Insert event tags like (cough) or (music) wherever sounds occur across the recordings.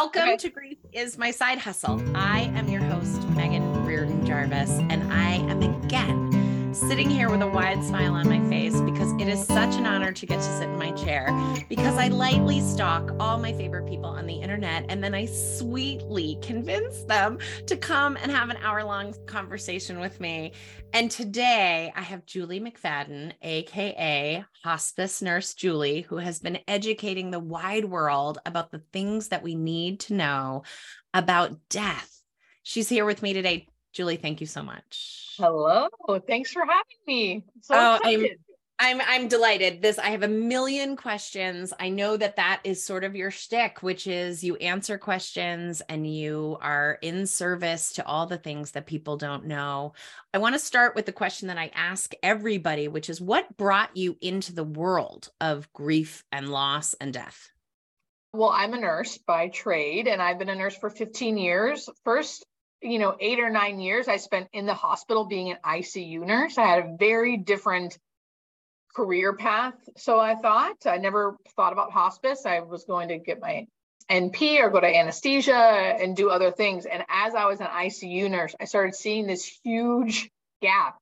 Welcome okay. to Grief is My Side Hustle. I am your host, Megan Riordan Jarvis, and I am again sitting here with a wide smile on my face because it is such an honor to get to sit in my chair because I lightly stalk all my favorite people on the internet and then I sweetly convince them to come and have an hour long conversation with me. And today I have Julie McFadden, AKA Hospice Nurse Julie, who has been educating the wide world about the things that we need to know about death. She's here with me today. Julie, thank you so much. Hello. Thanks for having me. So oh, excited. I'm, I'm I'm delighted. This I have a million questions. I know that that is sort of your shtick, which is you answer questions and you are in service to all the things that people don't know. I want to start with the question that I ask everybody, which is what brought you into the world of grief and loss and death? Well, I'm a nurse by trade, and I've been a nurse for 15 years. First, you know, eight or nine years I spent in the hospital being an ICU nurse. I had a very different career path. So I thought I never thought about hospice. I was going to get my NP or go to anesthesia and do other things. And as I was an ICU nurse, I started seeing this huge gap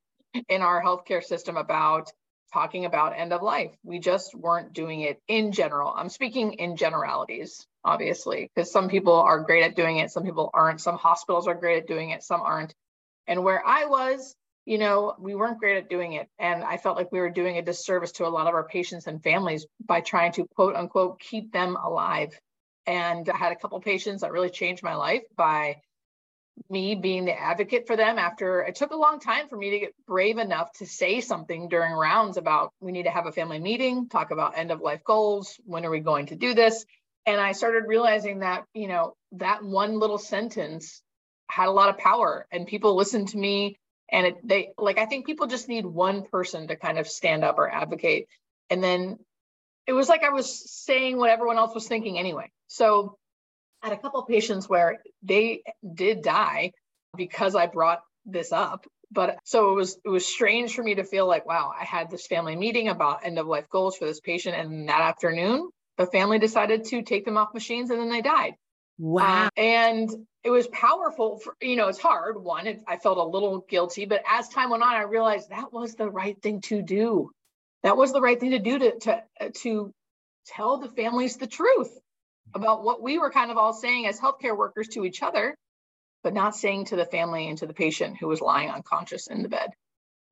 in our healthcare system about talking about end of life. We just weren't doing it in general. I'm speaking in generalities obviously, because some people are great at doing it, some people aren't. Some hospitals are great at doing it, some aren't. And where I was, you know, we weren't great at doing it. And I felt like we were doing a disservice to a lot of our patients and families by trying to quote unquote keep them alive. And I had a couple patients that really changed my life by me being the advocate for them after it took a long time for me to get brave enough to say something during rounds about we need to have a family meeting, talk about end of life goals, when are we going to do this? and i started realizing that you know that one little sentence had a lot of power and people listened to me and it they like i think people just need one person to kind of stand up or advocate and then it was like i was saying what everyone else was thinking anyway so had a couple patients where they did die because i brought this up but so it was it was strange for me to feel like wow i had this family meeting about end of life goals for this patient and that afternoon the family decided to take them off machines and then they died. Wow. Uh, and it was powerful. For, you know, it's hard. One, it, I felt a little guilty, but as time went on, I realized that was the right thing to do. That was the right thing to do to, to, to tell the families the truth about what we were kind of all saying as healthcare workers to each other, but not saying to the family and to the patient who was lying unconscious in the bed.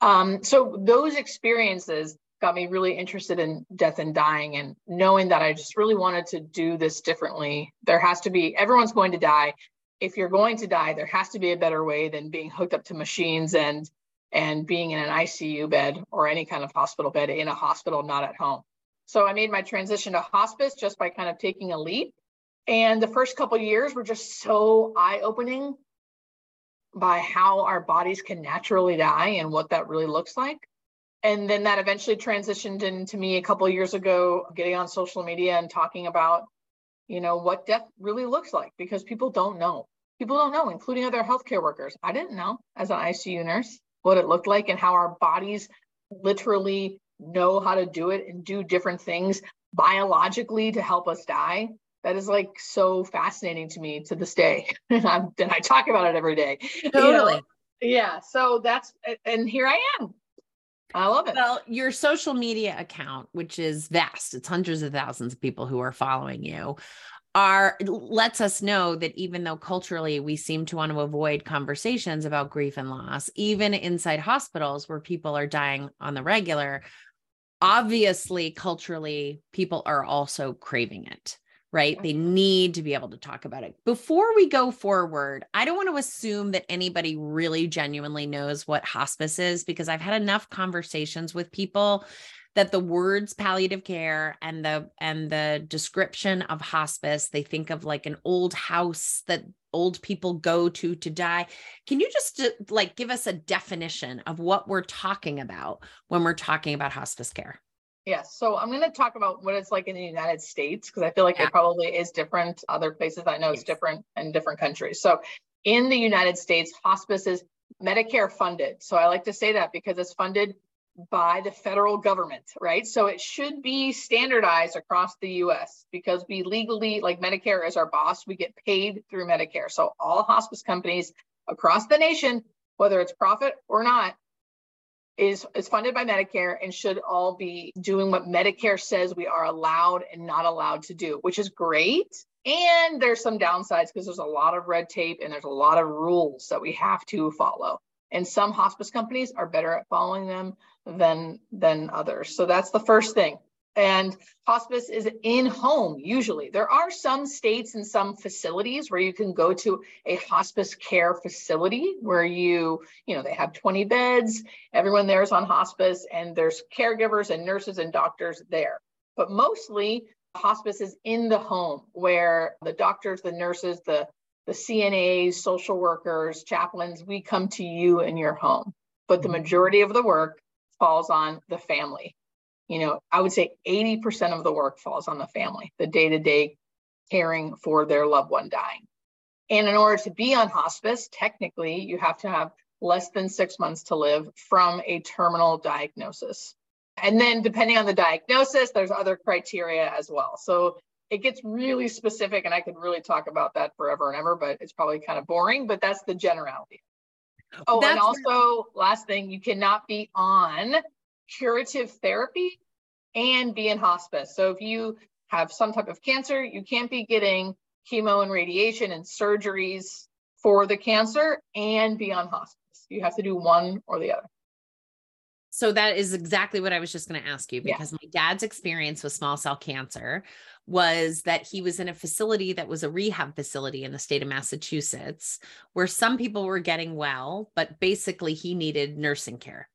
Um, so those experiences got me really interested in death and dying and knowing that I just really wanted to do this differently. There has to be, everyone's going to die. If you're going to die, there has to be a better way than being hooked up to machines and and being in an ICU bed or any kind of hospital bed in a hospital, not at home. So I made my transition to hospice just by kind of taking a leap. And the first couple years were just so eye-opening by how our bodies can naturally die and what that really looks like. And then that eventually transitioned into me a couple years ago getting on social media and talking about you know what death really looks like because people don't know. People don't know including other healthcare workers. I didn't know as an icu nurse what it looked like and how our bodies literally know how to do it and do different things biologically to help us die that is like so fascinating to me to this day (laughs) and, i and i talk about it every day totally you know? yeah so that's and here i am I love it. Well, your social media account, which is vast, it's hundreds of thousands of people who are following you, are lets us know that even though culturally we seem to want to avoid conversations about grief and loss, even inside hospitals where people are dying on the regular, obviously culturally people are also craving it right? They mm-hmm. need to be able to talk about it. Before we go forward, I don't want to assume that anybody really genuinely knows what hospice is because I've had enough conversations with people that the words palliative care and the and the description of hospice they think of like an old house that old people go to to die can you just uh, like give us a definition of what we're talking about when we're talking about hospice care Yes. So I'm going to talk about what it's like in the United States because I feel like yeah. it probably is different. Other places I know it's different in different countries. So in the United States, hospice is Medicare funded. So I like to say that because it's funded by the federal government, right? So it should be standardized across the US because we legally, like Medicare is our boss, we get paid through Medicare. So all hospice companies across the nation, whether it's profit or not, is, is funded by Medicare and should all be doing what Medicare says we are allowed and not allowed to do, which is great. And there's some downsides because there's a lot of red tape and there's a lot of rules that we have to follow. And some hospice companies are better at following them than than others. So that's the first thing. And hospice is in home usually. There are some states and some facilities where you can go to a hospice care facility where you, you know, they have 20 beds, everyone there is on hospice, and there's caregivers and nurses and doctors there. But mostly hospice is in the home where the doctors, the nurses, the the CNAs, social workers, chaplains, we come to you in your home. But the mm-hmm. majority of the work falls on the family. You know, I would say 80% of the work falls on the family, the day to day caring for their loved one dying. And in order to be on hospice, technically, you have to have less than six months to live from a terminal diagnosis. And then, depending on the diagnosis, there's other criteria as well. So it gets really specific, and I could really talk about that forever and ever, but it's probably kind of boring, but that's the generality. Oh, That's and also last thing, you cannot be on curative therapy and be in hospice. So if you have some type of cancer, you can't be getting chemo and radiation and surgeries for the cancer and be on hospice. You have to do one or the other. So that is exactly what I was just going to ask you because yeah. my dad's experience with small cell cancer was that he was in a facility that was a rehab facility in the state of Massachusetts where some people were getting well, but basically he needed nursing care.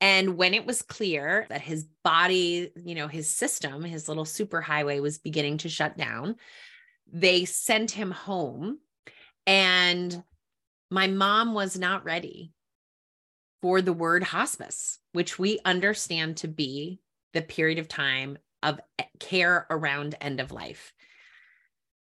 And when it was clear that his body, you know, his system, his little superhighway was beginning to shut down, they sent him home. And my mom was not ready for the word hospice, which we understand to be the period of time of eh, care around end of life.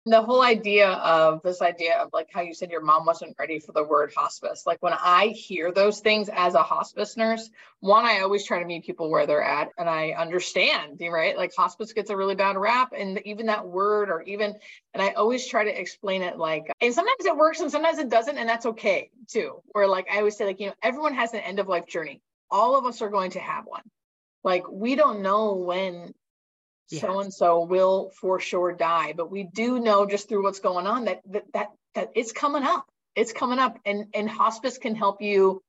The whole idea of this idea of like how you said your mom wasn't ready for the word hospice. Like when i hear those things as a hospice nurse one i always try to meet people where they're at and i understand right? Like hospice gets a really bad rap and even that word or even and i always try to explain it like and sometimes it works and sometimes it doesn't and that's okay too. Where like i always say like you know everyone has an end of life journey. All of us are going to have one. Like we don't know when so and so will for sure die but we do know just through what's going on that, that that that it's coming up. It's coming up and and hospice can help you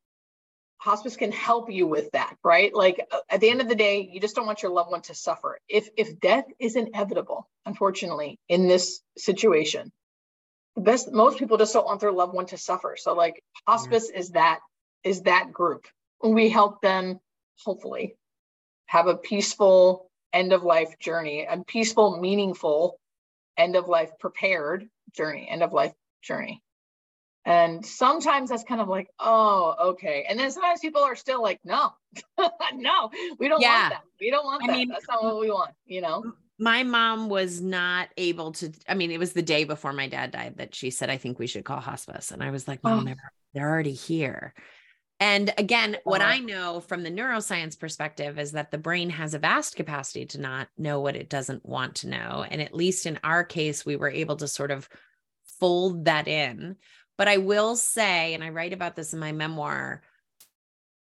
hospice can help you with that right? Like uh, at the end of the day you just don't want your loved one to suffer. If if death is inevitable unfortunately in this situation the best most people just don't want their loved one to suffer. So like hospice is that is that group. We help them hopefully have a peaceful end of life journey, a peaceful, meaningful end of life prepared journey, end of life journey. And sometimes that's kind of like, oh, okay. And then sometimes people are still like, no, (laughs) no, we don't yeah. want that. We don't want I that. Mean, that's not what we want, you know? My mom was not able to. I mean, it was the day before my dad died that she said, I think we should call hospice. And I was like, Mom, oh. they're, they're already here. And again, what I know from the neuroscience perspective is that the brain has a vast capacity to not know what it doesn't want to know. And at least in our case, we were able to sort of fold that in. But I will say, and I write about this in my memoir,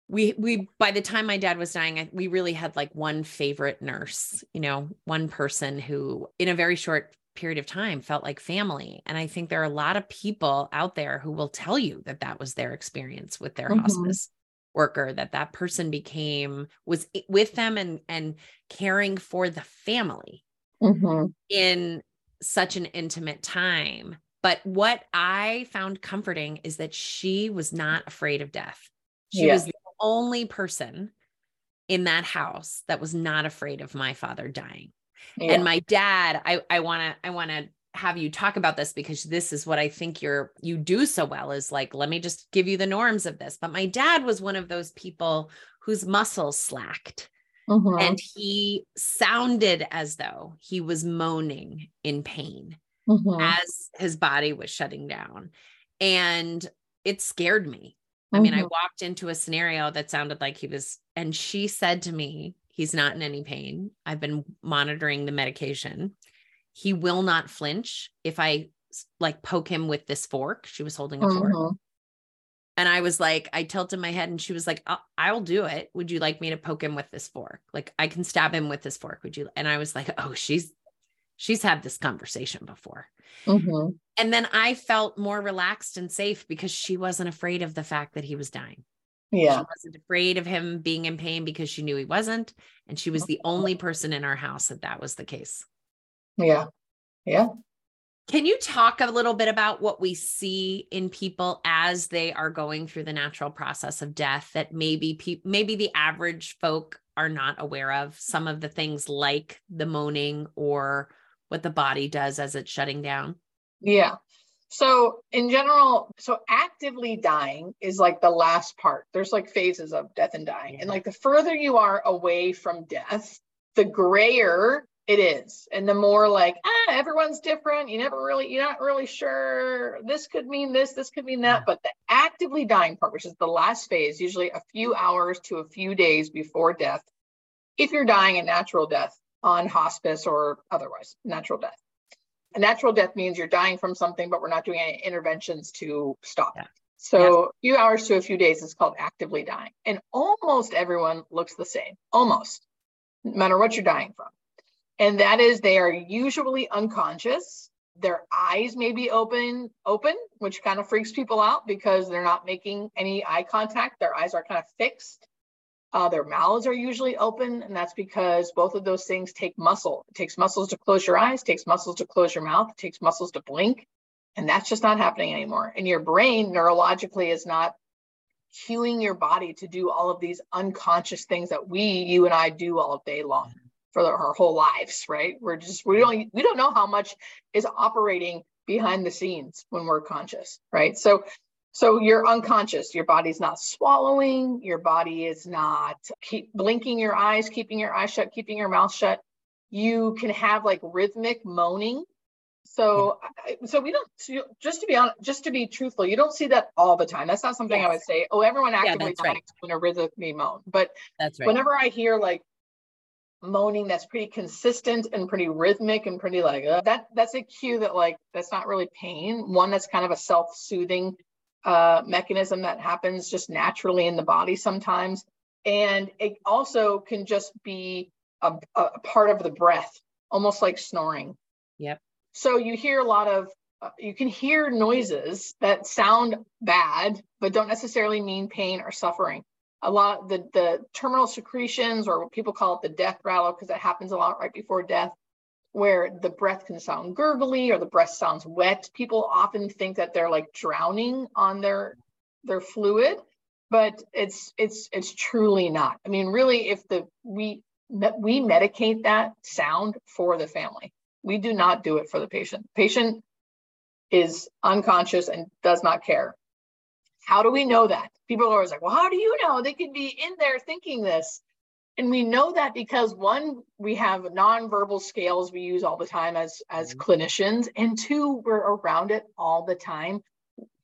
we we by the time my dad was dying we really had like one favorite nurse you know one person who in a very short period of time felt like family. And I think there are a lot of people out there who will tell you that that was their experience with their mm-hmm. hospice worker that that person became was with them and and caring for the family mm-hmm. in such an intimate time but what i found comforting is that she was not afraid of death she yeah. was the only person in that house that was not afraid of my father dying yeah. And my dad, I I want to I want to have you talk about this because this is what I think you're you do so well is like let me just give you the norms of this. But my dad was one of those people whose muscles slacked. Mm-hmm. And he sounded as though he was moaning in pain mm-hmm. as his body was shutting down. And it scared me I mean, I mm-hmm. walked into a scenario that sounded like he was, and she said to me, He's not in any pain. I've been monitoring the medication. He will not flinch if I like poke him with this fork. She was holding a mm-hmm. fork. And I was like, I tilted my head and she was like, I'll do it. Would you like me to poke him with this fork? Like I can stab him with this fork. Would you? And I was like, oh, she's, she's had this conversation before. Mm-hmm. And then I felt more relaxed and safe because she wasn't afraid of the fact that he was dying. Yeah. She wasn't afraid of him being in pain because she knew he wasn't. And she was the mm-hmm. only person in our house that that was the case. Yeah. Yeah. Can you talk a little bit about what we see in people as they are going through the natural process of death that maybe pe- maybe the average folk are not aware of some of the things like the moaning or what the body does as it's shutting down? Yeah. So in general, so actively dying is like the last part. There's like phases of death and dying. And like the further you are away from death, the grayer it is. And the more like, ah, everyone's different. You never really, you're not really sure. This could mean this, this could mean that. But the actively dying part, which is the last phase, usually a few hours to a few days before death, if you're dying a natural death on hospice or otherwise, natural death. A natural death means you're dying from something, but we're not doing any interventions to stop yeah. So yeah. a few hours to a few days is called actively dying. And almost everyone looks the same, almost, no matter what you're dying from. And that is they are usually unconscious. Their eyes may be open, open, which kind of freaks people out because they're not making any eye contact. Their eyes are kind of fixed. Uh, their mouths are usually open, and that's because both of those things take muscle. It takes muscles to close your eyes, takes muscles to close your mouth, takes muscles to blink, and that's just not happening anymore. And your brain neurologically is not cueing your body to do all of these unconscious things that we, you and I, do all day long for our whole lives. Right? We're just we don't we don't know how much is operating behind the scenes when we're conscious. Right? So so you're unconscious. Your body's not swallowing. Your body is not keep blinking your eyes, keeping your eyes shut, keeping your mouth shut. You can have like rhythmic moaning. So, so we don't. Just to be honest, just to be truthful, you don't see that all the time. That's not something yes. I would say. Oh, everyone actively yeah, right. when a rhythmic moan. But that's right. Whenever I hear like moaning that's pretty consistent and pretty rhythmic and pretty like uh, that, that's a cue that like that's not really pain. One that's kind of a self-soothing uh, mechanism that happens just naturally in the body sometimes. And it also can just be a, a part of the breath, almost like snoring. Yep. So you hear a lot of, uh, you can hear noises that sound bad, but don't necessarily mean pain or suffering. A lot the the terminal secretions, or what people call it the death rattle, because it happens a lot right before death where the breath can sound gurgly or the breath sounds wet. People often think that they're like drowning on their their fluid, but it's it's it's truly not. I mean, really, if the we we medicate that sound for the family. We do not do it for the patient. Patient is unconscious and does not care. How do we know that? People are always like, well, how do you know? They could be in there thinking this. And we know that because one, we have nonverbal scales we use all the time as, as mm-hmm. clinicians, and two, we're around it all the time.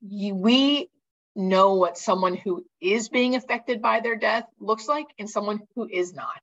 We know what someone who is being affected by their death looks like and someone who is not.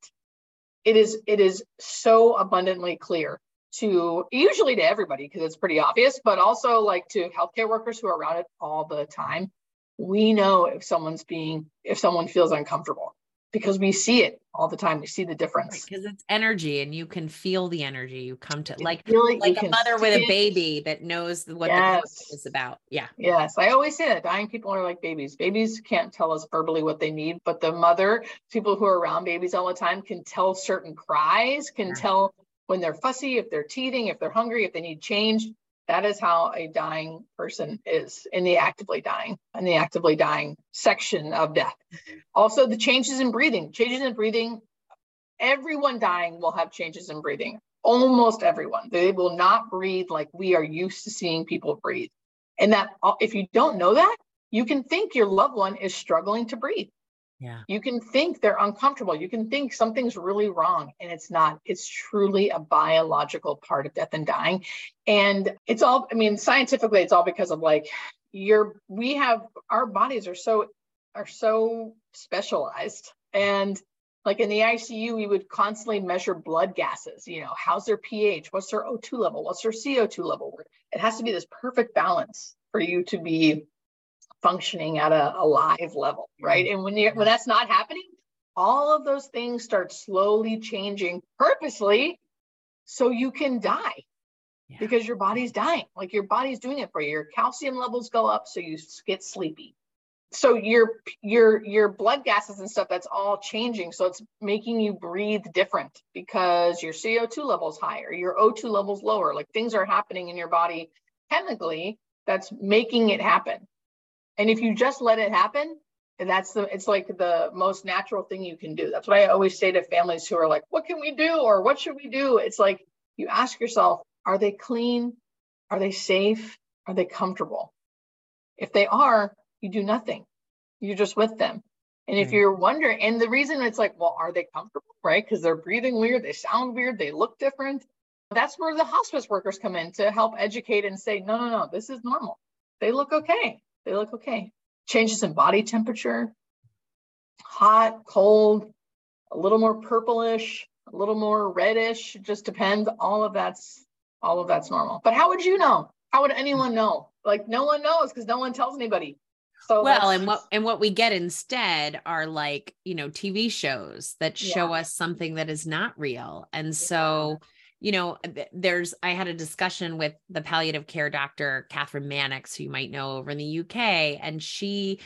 It is it is so abundantly clear to usually to everybody because it's pretty obvious, but also like to healthcare workers who are around it all the time. We know if someone's being if someone feels uncomfortable because we see it all the time. We see the difference because it's energy, and you can feel the energy. You come to like like, like a mother with a baby that knows what yes. the is about. Yeah. Yes, I always say that dying people are like babies. Babies can't tell us verbally what they need, but the mother, people who are around babies all the time, can tell certain cries, can yeah. tell when they're fussy, if they're teething, if they're hungry, if they need change. That is how a dying person is in the actively dying, in the actively dying section of death. Also, the changes in breathing. Changes in breathing, everyone dying will have changes in breathing. Almost everyone. They will not breathe like we are used to seeing people breathe. And that if you don't know that, you can think your loved one is struggling to breathe. Yeah. You can think they're uncomfortable. You can think something's really wrong, and it's not. It's truly a biological part of death and dying. And it's all, I mean, scientifically, it's all because of like your, we have, our bodies are so are so specialized. And like in the ICU, we would constantly measure blood gases. You know, how's their pH? What's their O2 level? What's their CO2 level? It has to be this perfect balance for you to be functioning at a, a live level, right? Mm-hmm. And when you when mm-hmm. that's not happening, all of those things start slowly changing purposely so you can die yeah. because your body's dying. Like your body's doing it for you. Your calcium levels go up, so you get sleepy. So your your your blood gases and stuff that's all changing. So it's making you breathe different because your CO2 levels higher, your O2 levels lower. Like things are happening in your body chemically that's making it happen. And if you just let it happen, and that's the it's like the most natural thing you can do. That's what I always say to families who are like, what can we do? Or what should we do? It's like you ask yourself, are they clean? Are they safe? Are they comfortable? If they are, you do nothing. You're just with them. And if hmm. you're wondering, and the reason it's like, well, are they comfortable? Right? Because they're breathing weird, they sound weird, they look different. That's where the hospice workers come in to help educate and say, no, no, no, this is normal. They look okay. They look okay. Changes in body temperature, hot, cold, a little more purplish, a little more reddish, just depends. All of that's all of that's normal. But how would you know? How would anyone know? Like no one knows because no one tells anybody. So well, and what and what we get instead are like, you know, TV shows that show yeah. us something that is not real. And so, you know, there's I had a discussion with the palliative care doctor, Kathryn Mannix, who you might know over in the UK, and she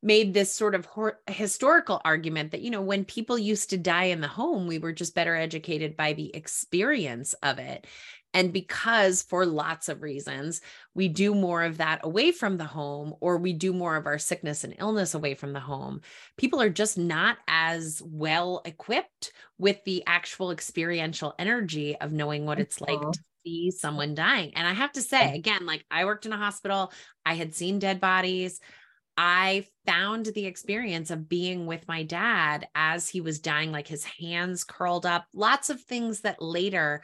made this sort of historical argument that you know when people used to die in the home we were just better educated by the experience of it and because for lots of reasons, we do more of that away from the home, or we do more of our sickness and illness away from the home, people are just not as well equipped with the actual experiential energy of knowing what it's like to see someone dying. And I have to say, again, like I worked in a hospital, I had seen dead bodies. I found the experience of being with my dad as he was dying, like his hands curled up, lots of things that later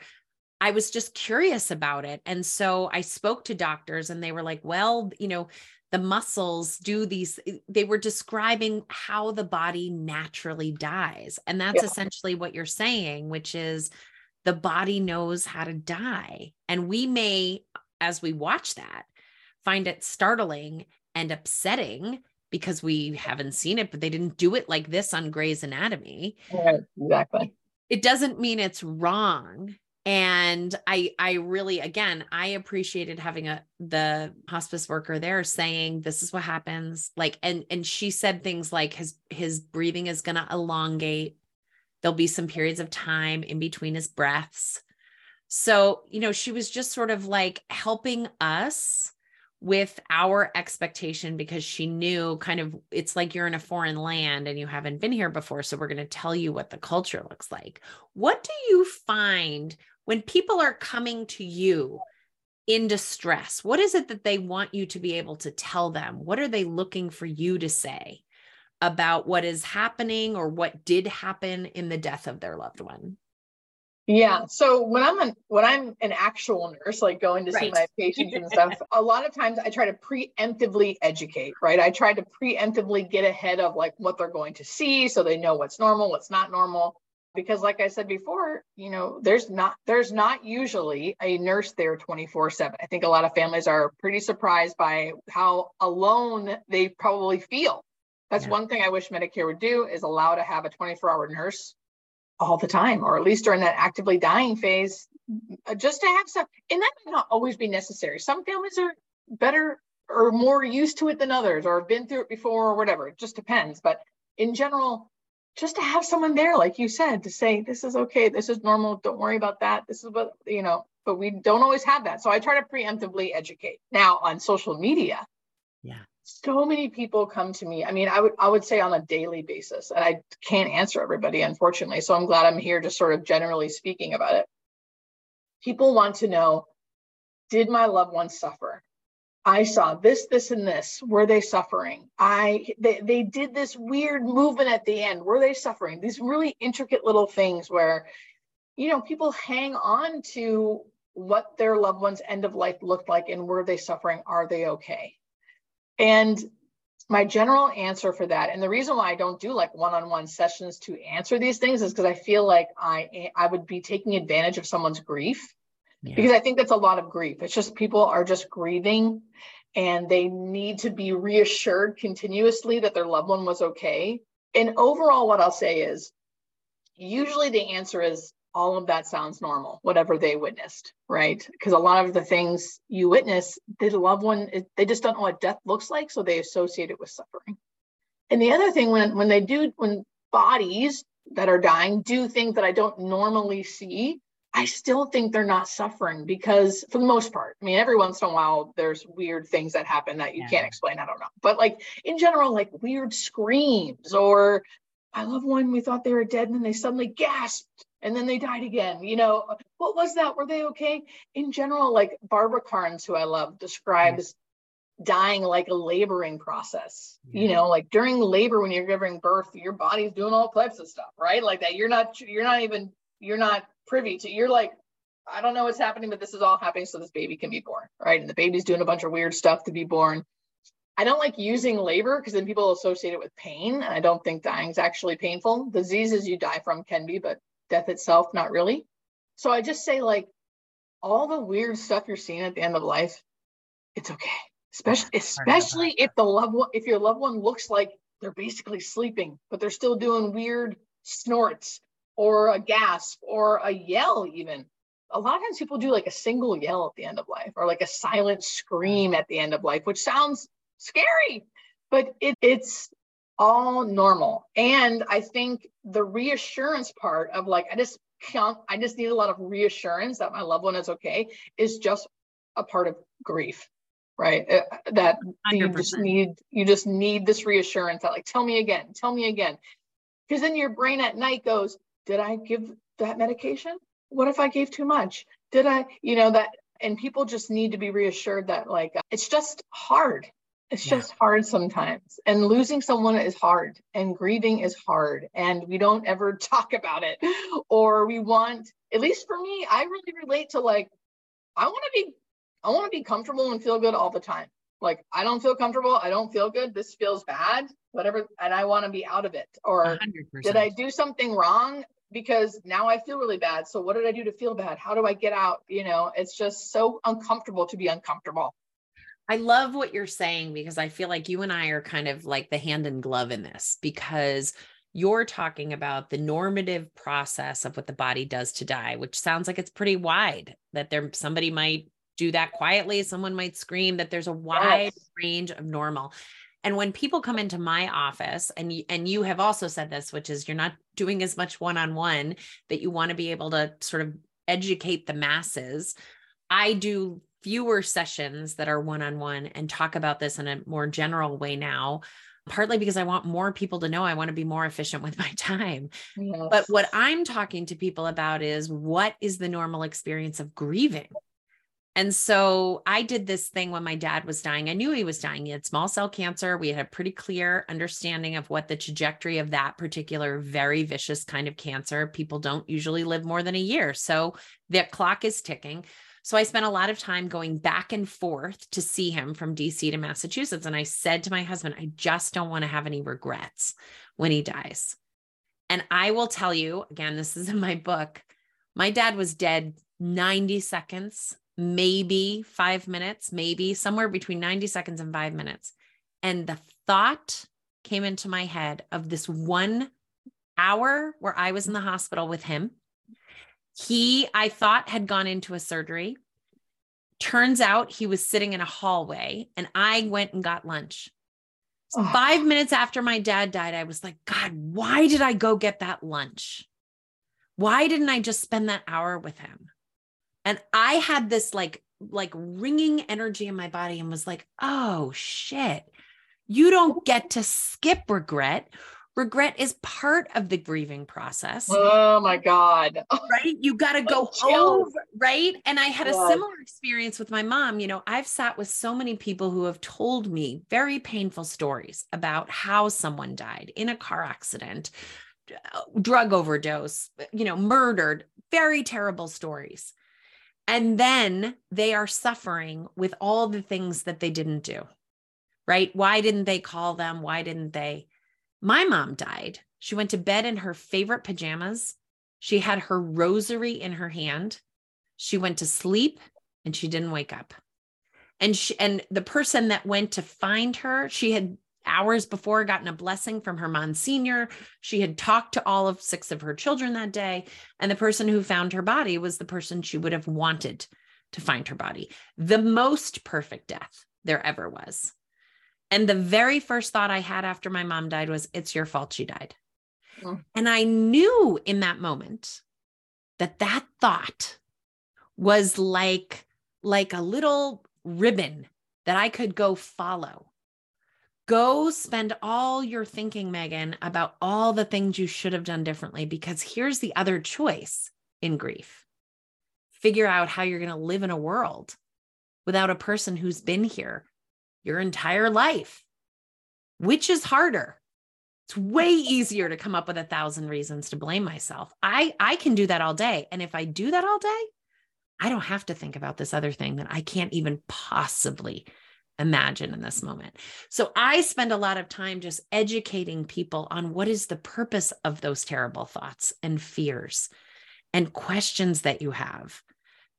I was just curious about it. And so I spoke to doctors and they were like, well, you know, the muscles do these, they were describing how the body naturally dies. And that's yeah. essentially what you're saying, which is the body knows how to die. And we may, as we watch that, find it startling and upsetting because we haven't seen it, but they didn't do it like this on Grey's Anatomy. Yeah, exactly. It doesn't mean it's wrong and i i really again i appreciated having a the hospice worker there saying this is what happens. Like and and she said things like his his breathing is going to elongate. There'll be some periods of time in between his breaths. So you know she was just sort of like helping us with our expectation because she knew kind of it's like you're in a foreign land and you haven't been here before so we're going to tell you what the culture looks like. What do you find when people are coming to you in distress, what is it that they want you to be able to tell them? What are they looking for you to say about what is happening or what did happen in the death of their loved one? Yeah. So when I'm an when I'm an actual nurse, like going to right. see my patients and stuff, (laughs) a lot of times I try to preemptively educate, right? I try to preemptively get ahead of like what they're going to see so they know what's normal, what's not normal because like i said before you know there's not there's not usually a nurse there 24 7 i think a lot of families are pretty surprised by how alone they probably feel. That's yeah. one thing i wish medicare would do is allow to have a 24 hour nurse all the time or at least during that actively dying phase uh, just to have some and that might not always be necessary. Some families are better or more used to it than others or have been through it before or whatever. It just depends. But in general just to have someone there, like you said, to say, this is okay, this is normal, don't worry about that. This is what, you know, but we don't always have that. So I try to preemptively educate. Now on social media, yeah. So many people come to me. I mean, I would I would say on a daily basis, and I can't answer everybody, unfortunately. So I'm glad I'm here just sort of generally speaking about it. People want to know, did my loved one suffer? I saw this, this, and this. Were they suffering? I they, they did this weird movement at the end. Were they suffering? These really intricate little things where, you know, people hang on to what their loved one's end of life looked like and were they suffering? Are they okay? And my general answer for that and the reason why i don't do like one-on-one sessions to answer these things is because i feel like i i would be taking advantage of someone's grief yeah. because i think that's a lot of grief it's just people are just grieving and they need to be reassured continuously that their loved one was okay and overall what i'll say is usually the answer is all of that sounds normal, whatever they witnessed, right? Because a lot of the things you witness, the loved one, they just don't know what death looks like, so they associate it with suffering. And the other thing, when when they do, when bodies that are dying do things that I don't normally see, I still think they're not suffering because, for the most part, I mean, every once in a while, there's weird things that happen that you yeah. can't explain. I don't know. But like in general, like weird screams or I love one, we thought they were dead and then they suddenly gasped and then they died again. You know, what was that? Were they okay? In general, like Barbara Karnes, who I love, describes dying like a laboring process. Yeah. You know, like during labor when you're giving birth, your body's doing all types of stuff, right? Like that you're not you're not even you're not privy to. You're like I don't know what's happening, but this is all happening so this baby can be born, right? And the baby's doing a bunch of weird stuff to be born. I don't like using labor because then people associate it with pain. And I don't think dying is actually painful. Diseases you die from can be, but death itself, not really. So I just say, like, all the weird stuff you're seeing at the end of life, it's okay. Especially, especially if the loved one, if your loved one looks like they're basically sleeping, but they're still doing weird snorts or a gasp or a yell, even. A lot of times people do like a single yell at the end of life or like a silent scream at the end of life, which sounds scary, but it, it's all normal. And I think the reassurance part of like, I just can't, I just need a lot of reassurance that my loved one is okay is just a part of grief, right? Uh, that 100%. you just need, you just need this reassurance that like, tell me again, tell me again. Because then your brain at night goes, did I give that medication? What if I gave too much? Did I, you know, that, and people just need to be reassured that like, it's just hard it's yeah. just hard sometimes. And losing someone is hard and grieving is hard. And we don't ever (laughs) talk about it. Or we want, at least for me, I really relate to like, I want to be, I want to be comfortable and feel good all the time. Like, I don't feel comfortable. I don't feel good. This feels bad, whatever. And I want to be out of it. Or 100%. did I do something wrong? Because now I feel really bad. So what did I do to feel bad? How do I get out? You know, it's just so uncomfortable to be uncomfortable. I love what you're saying because I feel like you and I are kind of like the hand in glove in this because you're talking about the normative process of what the body does to die, which sounds like it's pretty wide that there somebody might do that quietly, someone might scream that there's a wide yes. range of normal. And when people come into my office and you, and you have also said this which is you're not doing as much one-on-one that you want to be able to sort of educate the masses. I do fewer sessions that are one on one and talk about this in a more general way now partly because I want more people to know I want to be more efficient with my time. Yes. But what I'm talking to people about is what is the normal experience of grieving? And so I did this thing when my dad was dying. I knew he was dying. He had small cell cancer. We had a pretty clear understanding of what the trajectory of that particular very vicious kind of cancer. People don't usually live more than a year. So the clock is ticking. So I spent a lot of time going back and forth to see him from DC to Massachusetts. And I said to my husband, I just don't want to have any regrets when he dies. And I will tell you again, this is in my book. My dad was dead 90 seconds, maybe five minutes, maybe somewhere between 90 seconds and five minutes. And the thought came into my head of this one hour where I was in the hospital with him he, I thought, had gone into a surgery. Turns out he was sitting in a hallway and I went and got lunch. Oh. Five minutes after my dad died, I was like, God, why did I go get that lunch? Why didn't I just spend that hour with him? And I had this like, like ringing energy in my body and was like, oh shit, you don't get to skip regret regret is part of the grieving process. Oh my God. (laughs) Right? You got to go over, right? And I had a similar experience with my mom. You know, I've sat with so many people who have told me very painful stories about how someone died in a car accident, uh, drug overdose, you know, murdered, very terrible stories. And then they are suffering with all the things that they didn't do right? Why didn't they call them? Why didn't they? My mom died. She went to bed in her favorite pajamas. She had her rosary in her hand. She went to sleep and she didn't wake up. And she and the person that went to find her, she had hours before gotten a blessing from her monsignor. She had talked to all of six of her children that day. And the person who found her body was the person she would have wanted to find her body. The most perfect death there ever was. And the very first thought I had after my mom died was, It's your fault she died. Mm. And I knew in that moment that that thought was like, like a little ribbon that I could go follow. Go spend all your thinking, Megan, about all the things you should have done differently, because here's the other choice in grief figure out how you're going to live in a world without a person who's been here your entire life. Which is harder? It's way easier to come up with a thousand reasons to blame myself. I I can do that all day. And if I do that all day, I don't have to think about this other thing that I can't even possibly imagine in this moment. So I spend a lot of time just educating people on what is the purpose of those terrible thoughts and fears and questions that you have.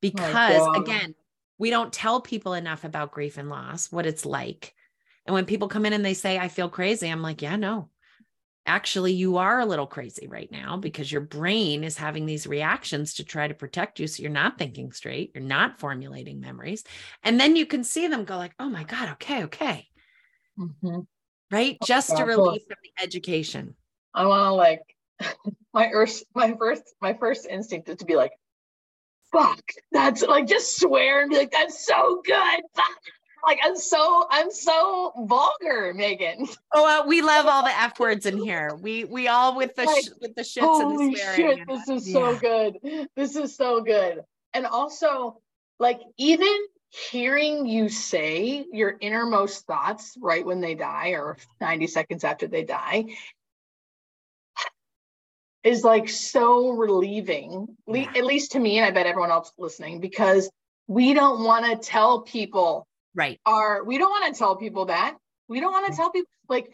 Because again, we don't tell people enough about grief and loss, what it's like. And when people come in and they say, I feel crazy, I'm like, yeah, no, actually, you are a little crazy right now because your brain is having these reactions to try to protect you. So you're not thinking straight, you're not formulating memories. And then you can see them go, like, oh my God, okay, okay. Mm-hmm. Right. Oh, Just to relieve from the education. I want to like (laughs) my first, my first, my first instinct is to be like, fuck, that's like just swear and be like, that's so good. Like I'm so I'm so vulgar, Megan. Oh, uh, we love all the f words in (laughs) here. We we all with the like, sh- with the shits and the swearing. Shit, this is so good. This is so good. And also, like even hearing you say your innermost thoughts right when they die or 90 seconds after they die is like so relieving, yeah. at least to me, and I bet everyone else listening, because we don't want to tell people, right? Are we don't want to tell people that we don't want to mm. tell people like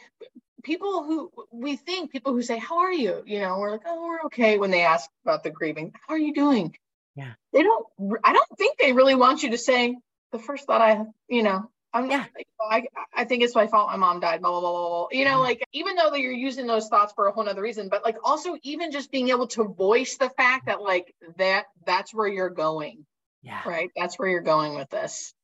people who we think people who say, "How are you?" You know, we're like, "Oh, we're okay." When they ask about the grieving, "How are you doing?" Yeah, they don't. I don't think they really want you to say the first thought I, you know, I'm yeah. I, I think it's my fault my mom died, blah, blah, blah, blah. You know, mm-hmm. like even though you're using those thoughts for a whole nother reason, but like also even just being able to voice the fact that like that that's where you're going. Yeah. Right. That's where you're going with this.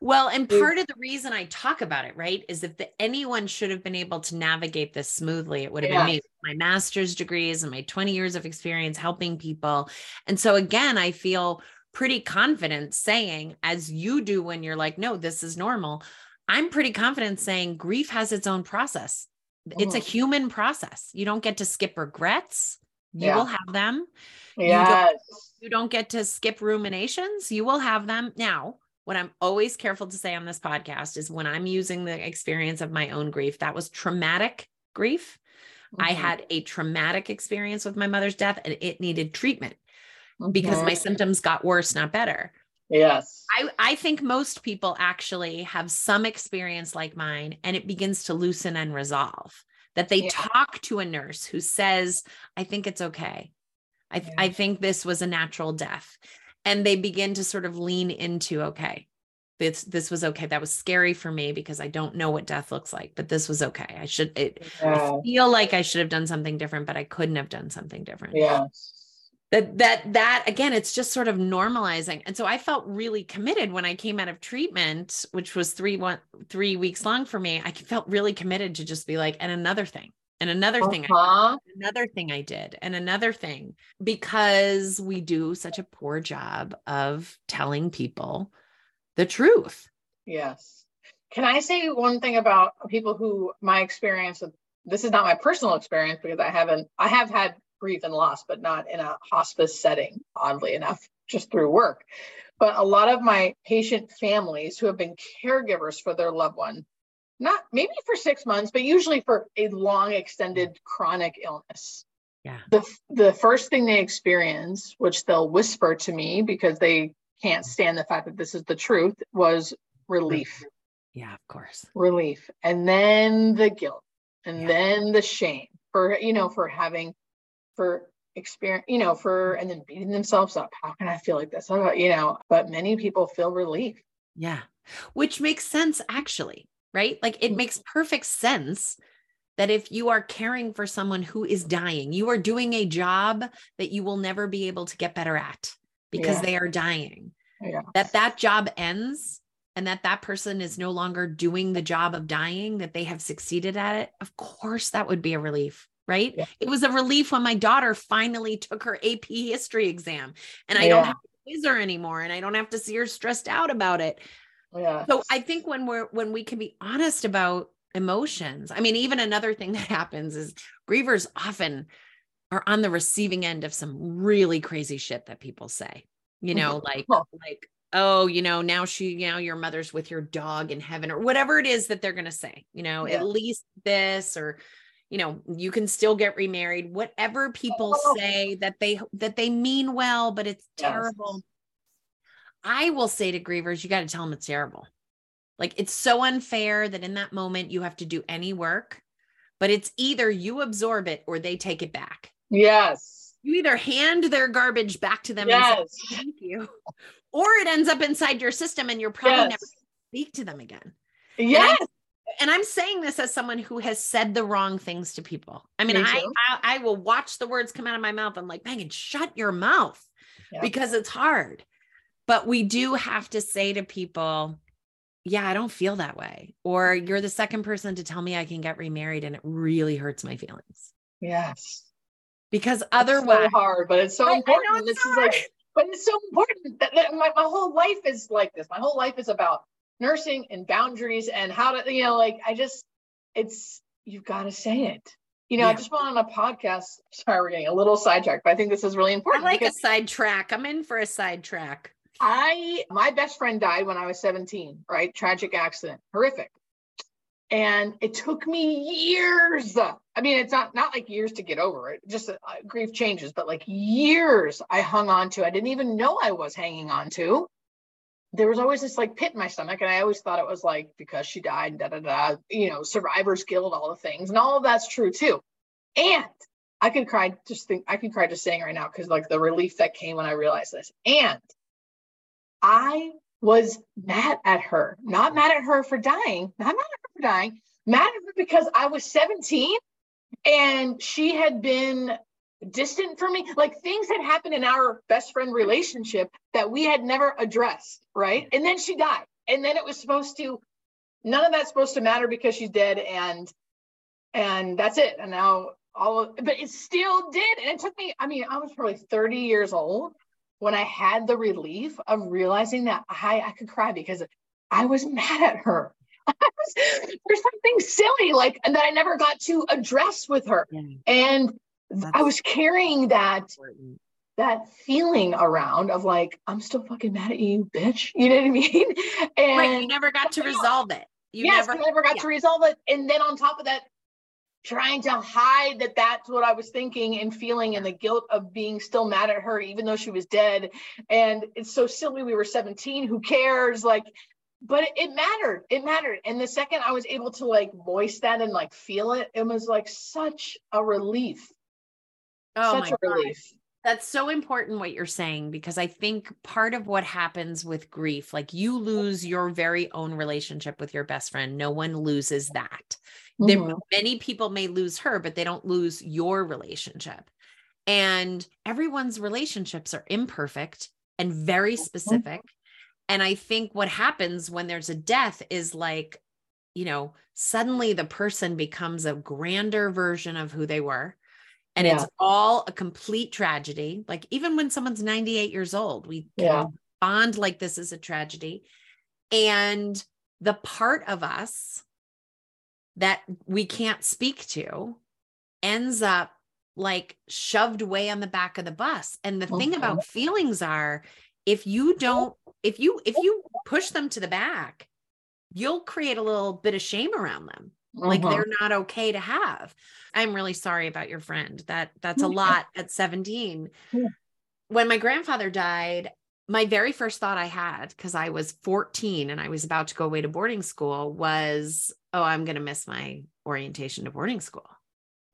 Well, and part of the reason I talk about it, right, is if the, anyone should have been able to navigate this smoothly, it would have yeah. been me. My master's degrees and my 20 years of experience helping people. And so, again, I feel pretty confident saying, as you do when you're like, no, this is normal. I'm pretty confident saying grief has its own process. It's a mm-hmm. human process. You don't get to skip regrets. You yeah. will have them. Yes. You don't, you don't get to skip ruminations. You will have them. Now, what I'm always careful to say on this podcast is when I'm using the experience of my own grief, that was traumatic grief. Mm-hmm. I had a traumatic experience with my mother's death and it needed treatment because my mm-hmm. symptoms got worse, not better. Yes. I, I think most people actually have some experience like mine and it begins to loosen and resolve. That they yeah. talk to a nurse who says, I think it's okay. I, yeah. I think this was a natural death. And they begin to sort of lean into, okay, this this was okay. That was scary for me because I don't know what death looks like, but this was okay. I should it yeah. I feel like I should have done something different, but I couldn't have done something different. yeah that that that again it's just sort of normalizing and so i felt really committed when i came out of treatment which was three one three weeks long for me i felt really committed to just be like and another thing and another uh-huh. thing I did, another thing i did and another thing because we do such a poor job of telling people the truth yes can i say one thing about people who my experience of this is not my personal experience because i haven't i have had grief and loss, but not in a hospice setting, oddly enough, just through work. But a lot of my patient families who have been caregivers for their loved one, not maybe for six months, but usually for a long, extended chronic illness. Yeah. The, the first thing they experience, which they'll whisper to me because they can't mm-hmm. stand the fact that this is the truth, was relief. Mm-hmm. Yeah, of course. Relief. And then the guilt and Yeah. then the shame for, you know, for having, for experience, you know, for, mm-hmm. and then beating themselves up. How can I feel like this? How about, you know, but many people feel relief. Yeah. Which makes sense actually, right? Like it makes mm-hmm. perfect sense that if you are caring for someone who is dying, you are doing a job that you will never be able to get better at because Yeah. they are dying. Yeah. That that job ends and that that person is no longer doing the job of dying that they have succeeded at it. Of course that would be a relief, right? Yeah. It was a relief when my daughter finally took her AP history exam and I don't have to quiz her anymore and I don't have to see her stressed out about it Yeah. so i think when we're when we can be honest about emotions i mean even another thing (laughs) that happens is grievers often are on the receiving end of some really crazy shit that people say you know mm-hmm. like Well- like oh you know now she you know your mother's with your dog in heaven or whatever it is that they're going to say you know Yeah. at least this or you know you can still get remarried whatever people Oh. say that they that they mean well but it's Yes. terrible I will say to grievers, you got to tell them it's terrible. Like it's so unfair that in that moment you have to do any work, but it's either you absorb it or they take it back. Yes. You either hand their garbage back to them and Yes. say, thank you, or it ends up inside your system and you're probably never speak to them again. Yes. And I'm saying this as someone who has said the wrong things to people. I mean, Me I. I I will watch the words come out of my mouth. I'm like, Megan, shut your mouth Yeah. because it's hard. But we do have to say to people, yeah, I don't feel that way. Or mm-hmm. you're the second person to tell me I can get remarried and it really hurts my feelings. Yes. Because It's otherwise, so hard, but it's so I- I know important. it's this is hard. like, but it's so important that, that my, my whole life is like this. My whole life is about nursing and boundaries and how to, you know, like I just, it's, you've got to say it. You know, I just went on a podcast. (laughs) Sorry, we're getting a little sidetracked, but I think this is really important. I like a sidetrack. I'm in for a sidetrack. I, my best friend died when I was 17, right? Tragic accident, horrific. And it took me years. I mean, it's not not like years to get over it. Just uh, grief changes, but like years I hung on to. I didn't even know I was hanging on to. There was always this like pit in my stomach, and I always thought it was like because she died, da da da. You know, survivor's guilt, all the things, and all of that's true too. And I could cry just think I could cry just saying right now because like the relief that came when I realized this. And I was mad at her, not mad at her for dying, not mad at her for dying, mad at her because I was 17 and she had been distant from me. Like things had happened in our best friend relationship that we had never addressed, right? And then she died. And then it was supposed to, none of that's supposed to matter because she's dead and and that's it. And now all of, but it still did. And it took me, I mean, I was probably 30 years old when I had the relief of realizing that I, I could cry because I was mad at her. (laughs) I was, for something silly like that I never got to address with her. And I was carrying that that feeling around of like, I'm still fucking mad at you, bitch. You know what I mean? And (laughs) Right, you never got to resolve it. You yes, never I never got yeah. to resolve it. And then on top of that, trying to hide that that's what I was thinking and feeling and the guilt of being still mad at her, even though she was dead. And it's so silly. We were 17. Who cares? Like, but it, mattered. It mattered. And the second I was able to like voice that and like feel it, it was like such a relief. Oh such my a relief. That's so important what you're saying because I think part of what happens with grief, like you lose your very own relationship with your best friend. No one loses that. There, Mhm. many people may lose her, but they don't lose your relationship. And everyone's relationships are imperfect and very specific. And I think what happens when there's a death is like, you know, suddenly the person becomes a grander version of who they were. And it's all a complete tragedy. Like even when someone's 98 years old, we Yeah. bond like this is a tragedy. And the part of us that we can't speak to ends up like shoved way on the back of the bus. And the thing Mhm. about feelings are if you don't, if you, if you push them to the back, you'll create a little bit of shame around them. Like Mhm. they're not okay to have. I'm really sorry about your friend. That that's a lot at 17. Yeah. When my grandfather died, my very first thought I had, because I was 14 and I was about to go away to boarding school, was, oh, I'm going to miss my orientation to boarding school.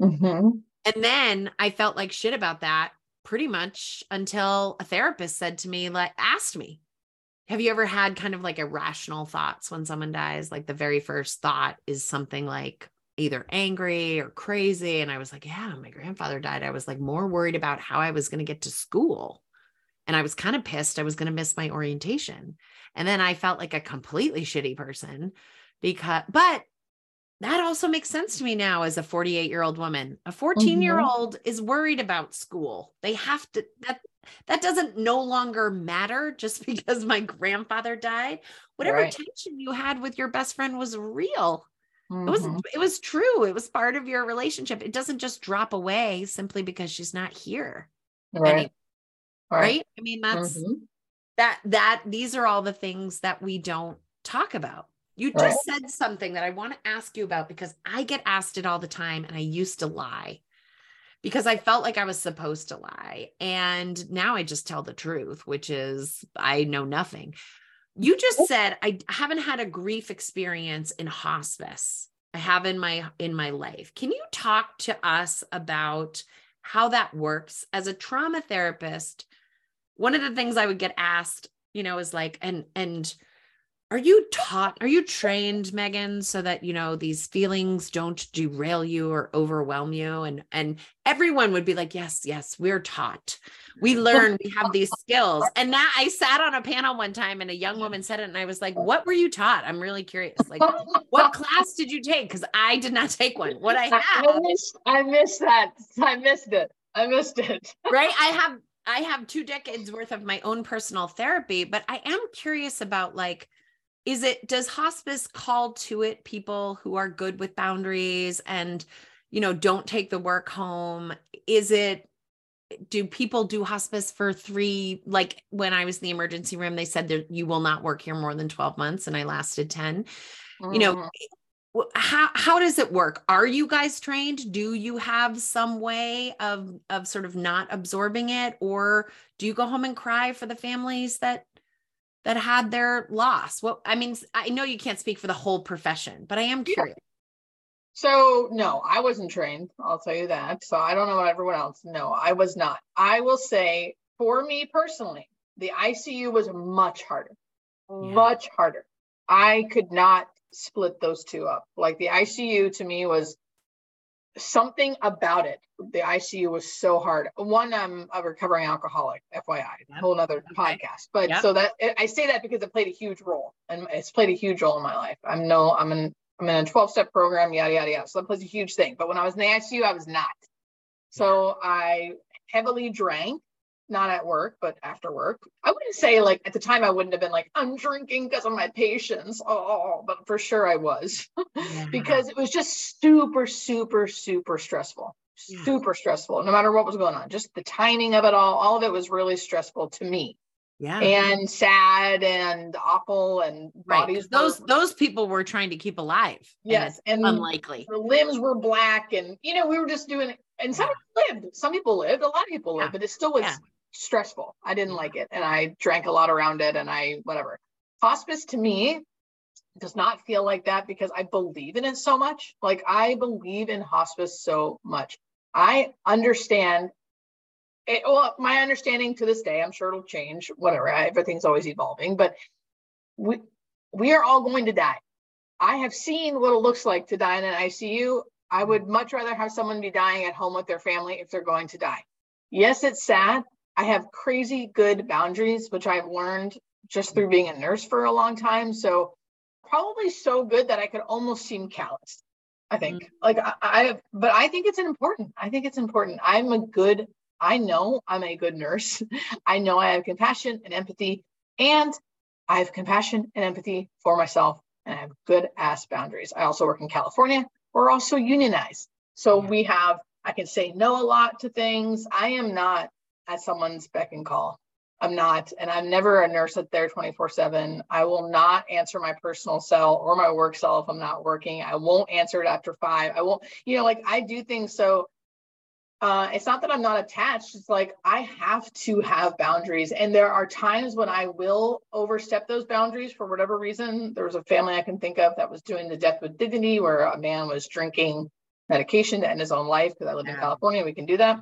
Mm-hmm. And then I felt like shit about that pretty much until a therapist said to me, like, asked me, have you ever had kind of like irrational thoughts when someone dies? Like the very first thought is something like either angry or crazy. And I was like, yeah, my grandfather died. I was like more worried about how I was going to get to school. And I was kind of pissed I was going to miss my orientation. And then I felt like a completely shitty person because, but that also makes sense to me now as a 48 year old woman. A 14 year old mm-hmm. is worried about school. They have to, that that doesn't no longer matter just (laughs) because my grandfather died. Whatever right. tension you had with your best friend was real. Mm-hmm. It was mm-hmm. it was true. It was part of your relationship. It doesn't just drop away simply because she's not here. Right. Right. right. I mean, that's mm-hmm. that that these are all the things that we don't talk about. You just right. said something that I want to ask you about because I get asked it all the time and I used to lie because I felt like I was supposed to lie. And now I just tell the truth, which is I know nothing. You just said I haven't had a grief experience in hospice. I have in my in my life. Can you talk to us about how that works as a trauma therapist? One of the things I would get asked, you know, is like and and are you taught are you trained megan so that you know these feelings don't derail you or overwhelm you? And and everyone would be like yes yes we're taught. We learn we have these skills. And now i sat on a panel one time and a young woman said it and i was like what were you taught? I'm really curious like what class did you take? Because i did not (laughs) take one. What i have I missed, I missed that. I missed it. I missed it. Right? I (laughs) have i have two decades worth of my own personal therapy but i am curious about like is it does hospice call to it people who are good with boundaries and you know don't take the work home is it do people do hospice for three like when i was in the emergency room they said that you will not work here more than 12 months and i lasted 10 mm-hmm. you know mm-hmm. how how does it work are you guys trained do you have some way of of sort of not absorbing it or do you go home and cry for the families that that had their loss? Well, I mean, I know you can't speak for the whole profession, but I am curious. So, no, I wasn't trained. I'll tell you that. So, I don't know about everyone else. No, I was not. I will say, for me personally, the ICU was much harder, yeah. much harder. I could not split those two up. Like the ICU to me was something about it. The ICU was so hard. One, I'm a recovering alcoholic, FYI, yep. whole other okay. podcast. But yep. so that I say that because it played a huge role, and it's played a huge role in my life. I'm no, I'm in, I'm in a 12 step program, yada yada yada. So that plays a huge thing. But when I was in the ICU, I was not. So I heavily drank not at work, but after work. I wouldn't say like at the time I wouldn't have been like, I'm drinking because of my patients. Oh, but for sure I was (laughs) yeah. because it was just super, super, super stressful. Yeah. Super stressful, no matter what was going on. Just the timing of it all, all of it was really stressful to me. Yeah. And sad and awful and bodies. Those were, those people were trying to keep alive. Yes. And, and unlikely. The limbs were black. And you know, we were just doing and some yeah. lived. Some people lived, a lot of people lived, but it still was stressful. I didn't like it. And I drank a lot around it and I, whatever. Hospice to me does not feel like that because I believe in it so much. Like I believe in hospice so much. I understand it, well, my understanding to this day, I'm sure it'll change, whatever. Everything's always evolving, but we we are all going to die. I have seen what it looks like to die in an ICU. I would mm. much rather have someone be dying at home with their family if they're going to die. Yes, it's sad. I have crazy good boundaries, which I've learned just through being a nurse for a long time. So probably so good that I could almost seem callous. I think mm-hmm. like I, I, but I think it's important. I think it's important. I'm a good, I know I'm a good nurse. (laughs) I know I have compassion and empathy and I have compassion and empathy for myself and I have good ass boundaries. I also work in California. We're also unionized. So yeah. we have, I can say no a lot to things. I am not at someone's beck and call. I'm not, and I'm never a nurse at there 24 7. I will not answer my personal cell or my work cell if I'm not working. I won't answer it after five. I won't, you know, like I do things so uh, it's not that I'm not attached. It's like I have to have boundaries. And there are times when I will overstep those boundaries for whatever reason. There was a family I can think of that was doing the death with dignity where a man was drinking medication to end his own life because I live yeah. in California. We can do that.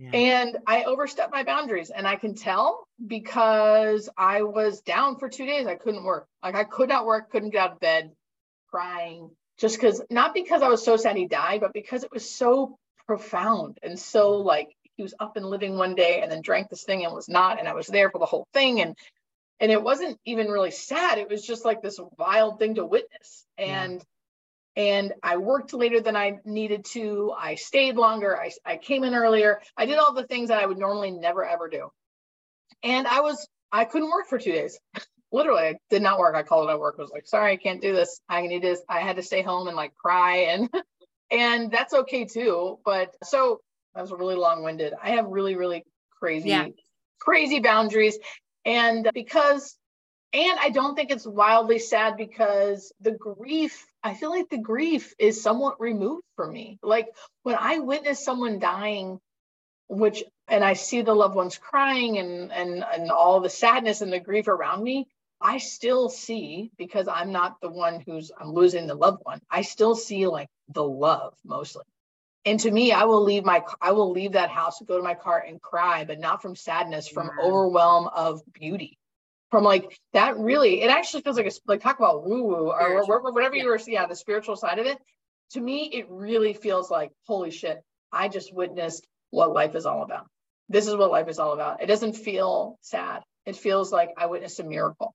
Yeah. And I overstepped my boundaries. And I can tell because I was down for two days. I couldn't work. Like I could not work, couldn't get out of bed, crying. Just because, not because I was so sad he died, but because it was so profound and so mm-hmm. like he was up and living one day and then drank this thing and was not and i was there for the whole thing and and it wasn't even really sad it was just like this wild thing to witness and yeah. And i worked later than i needed to. I stayed longer. I, I came in earlier. I did all the things that i would normally never ever do. And i was i couldn't work for two days. (laughs) Literally I did not work. I called it at work. I was like sorry i can't do this. I need this. I had to stay home and like cry and (laughs) and that's okay too. But so that was really long winded. I have really, really crazy, yeah. crazy boundaries. And because, and I don't think it's wildly sad because the grief, I feel like the grief is somewhat removed from me. Like when I witness someone dying, which, and I see the loved ones crying and, and, and all the sadness and the grief around me, I still see because I'm not the one who's I'm losing the loved one. I still see like the love mostly. And to me, I will leave my I will leave that house, and go to my car and cry, but not from sadness, from yeah. overwhelm of beauty. From like that really, it actually feels like a like talk about woo woo or, or, whatever yeah. you were, yeah, the spiritual side of it. To me, it really feels like holy shit, I just witnessed what life is all about. This is what life is all about. It doesn't feel sad. It feels like I witnessed a miracle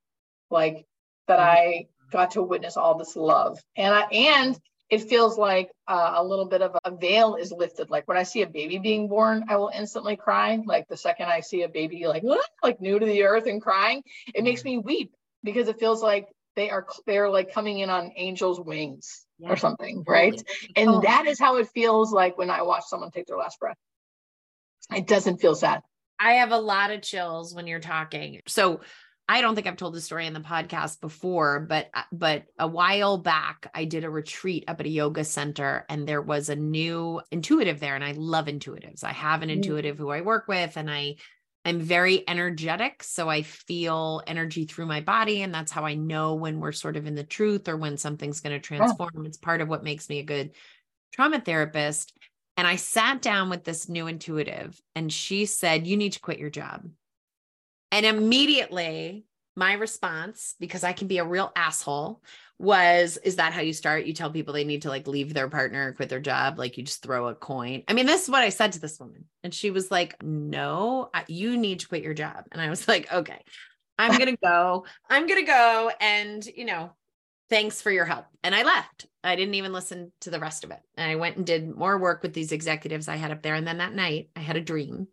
like that mm-hmm. I got to witness all this love. And I, and it feels like uh, a little bit of a veil is lifted. Like when I see a baby being born, I will instantly cry. Like the second I see a baby like (laughs) like new to the earth and crying, it makes me weep because it feels like they are they're like coming in on angels' wings yeah. or something, right? And oh. that is how it feels like when I watch someone take their last breath. It doesn't feel sad. I have a lot of chills when you're talking. So I don't think I've told this story in the podcast before, but uh, but a while back I did a retreat up at a yoga center and there was a new intuitive there and I love intuitives. I have an mm. intuitive who I work with and I I'm very energetic, so I feel energy through my body and that's how I know when we're sort of in the truth or when something's going to transform. Oh. It's part of what makes me a good trauma therapist. And I sat down with this new intuitive and she said, "You need to quit your job." And immediately my response, because I can be a real asshole, was is that how you start? You tell people they need to like leave their partner, quit their job, like you just throw a coin. I mean, this is what I said to this woman. And she was like, no, you need to quit your job. And I was (laughs) like, okay, I'm going to go. I'm going to go. And, you know, thanks for your help. And I left. I didn't even listen to the rest of it. And I went and did more work with these executives I had up there. And then that night I had a dream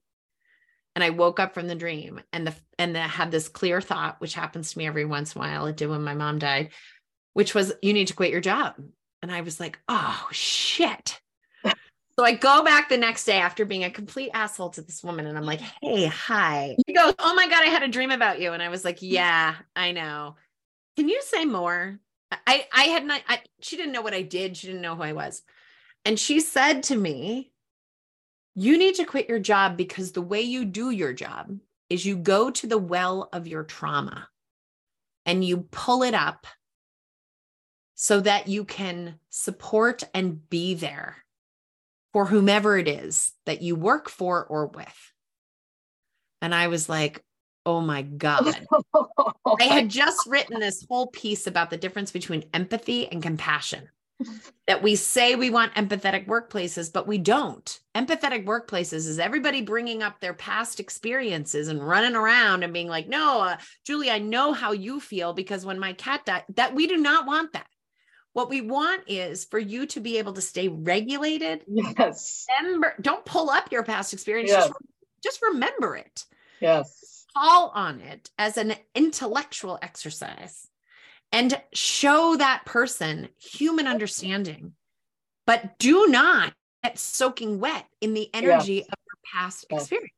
and I woke up from the dream and the and I had this clear thought, which happens to me every once in a while. It did when my mom died, which was you need to quit your job. And I was like, oh shit. (laughs) so I go back the next day after being a complete asshole to this woman, and I'm like, hey, hi. She goes, Oh my God, I had a dream about you. And I was like, (laughs) Yeah, I know. Can you say more? I I had not I, she didn't know what I did. She didn't know who I was. And she said to me, you need to quit your job because the way you do your job is you go to the well of your trauma and you pull it up so that you can support and be there for whomever it is that you work for or with. And I was like, oh my God. (laughs) I had just written this whole piece about the difference between empathy and compassion that we say we want empathetic workplaces, but we don't. Empathetic workplaces is everybody bringing up their past experiences and running around and being like, no, uh, Julie, I know how you feel because when my cat died, that we do not want that. What we want is for you to be able to stay regulated. Yes. Remember, don't pull up your past experience. Yes. Just, just remember it. Yes. Call on it as an intellectual exercise and show that person human understanding, but do not get soaking wet in the energy of your past experience.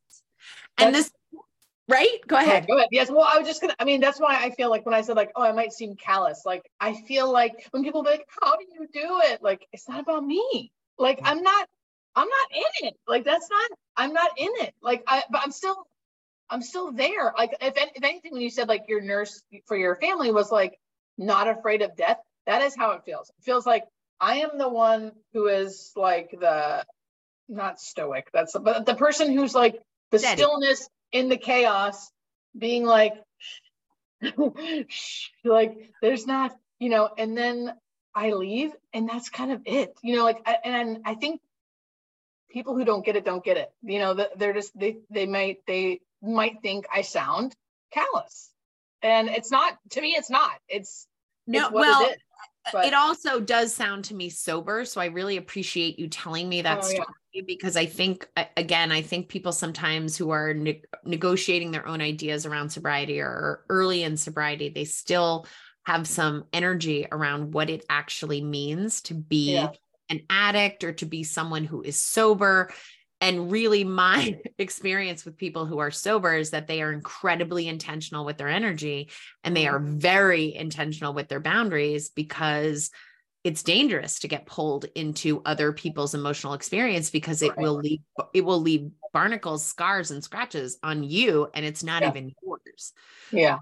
And that's, this, right? Go ahead. Yeah, go ahead. Yes. Well, I was just gonna. I mean, that's why I feel like when I said like, oh, I might seem callous. Like, I feel like when people be like, how do you do it? Like, it's not about me. Like, I'm not. I'm not in it. Like that's not, I'm not in it. Like I, but I'm still, I'm still there. Like if, if anything, when you said like your nurse for your family was like not afraid of death, that is how it feels. It feels like I am the one who is like the, not stoic. That's but the person who's like the Steady. stillness in the chaos, being like, (laughs) like there's not, you know, and then I leave and that's kind of it, you know, like, and I think people who don't get it, don't get it, you know, they're just, they, they might, they might think I sound callous and it's not, to me, it's not, it's, no, it's well, it, but... it also does sound to me sober. So I really appreciate you telling me that oh, story yeah. because I think, again, I think people sometimes who are ne- negotiating their own ideas around sobriety or early in sobriety, they still have some energy around what it actually means to be yeah. an addict or to be someone who is sober. And really, my (laughs) experience with people who are sober is that they are incredibly intentional with their energy and they are mm-hmm. very intentional with their boundaries because it's dangerous to get pulled into other people's emotional experience because it right. will leave it will leave barnacles scars and scratches on you and it's not yeah. even yours yeah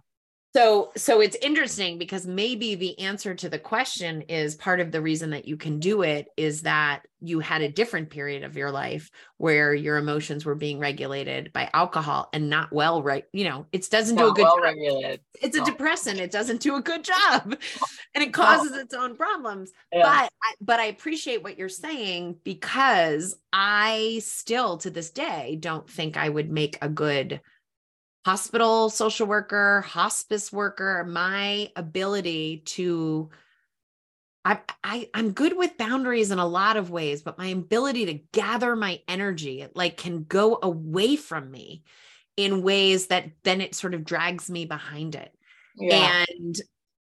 so so it's interesting because maybe the answer to the question is part of the reason that you can do it is that you had a different period of your life where your emotions were being regulated by alcohol and not well right you know it doesn't not do a good well job regulated. it's a depressant it doesn't do a good job (laughs) and it causes its own problems yeah. but but i appreciate what you're saying because i still to this day don't think i would make a good hospital social worker, hospice worker, my ability to I, I I'm good with boundaries in a lot of ways, but my ability to gather my energy like can go away from me in ways that then it sort of drags me behind it. Yeah. And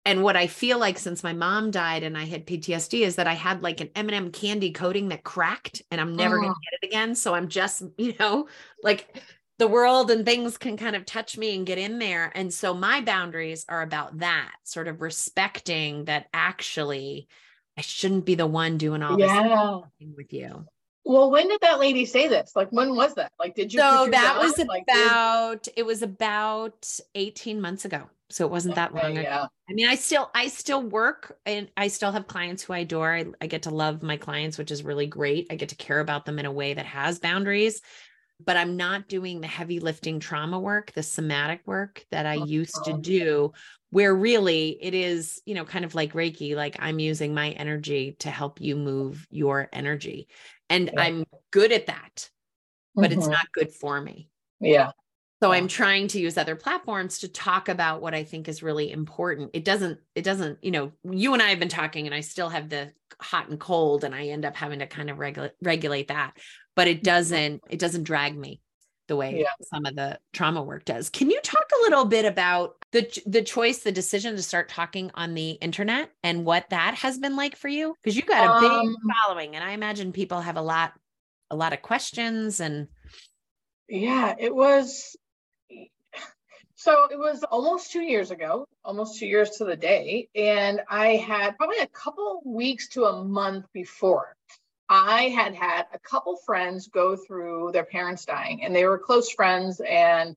and what I feel like since my mom died and I had PTSD is that I had like an M&M candy coating that cracked and I'm never oh. going to get it again. So I'm just, you know, like the world and things can kind of touch me and get in there. And so my boundaries are about that sort of respecting that actually I shouldn't be the one doing all yeah. this with you. Well, when did that lady say this? Like, when was that? Like, did you? So that was about, did... it was about 18 months ago. So it wasn't that long ago. I mean, I still, I still work and I still have clients who I adore. I, I get to love my clients, which is really great. I get to care about them in a way that has boundaries but I'm not doing the heavy lifting trauma work, the somatic work that I used to do, where really it is, you know, kind of like Reiki, like I'm using my energy to help you move your energy. And yeah. I'm good at that, but mm-hmm. it's not good for me. Yeah. So I'm trying to use other platforms to talk about what I think is really important. It doesn't, it doesn't, you know, you and I have been talking and I still have the hot and cold and I end up having to kind of regulate regulate that but it doesn't it doesn't drag me the way yeah. some of the trauma work does. Can you talk a little bit about the the choice, the decision to start talking on the internet and what that has been like for you? Because you got a big um, following, and I imagine people have a lot a lot of questions and yeah, it was so it was almost two years ago, almost two years to the day, and I had probably a couple weeks to a month before I had had a couple friends go through their parents dying, and they were close friends. And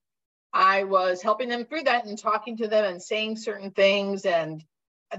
I was helping them through that and talking to them and saying certain things and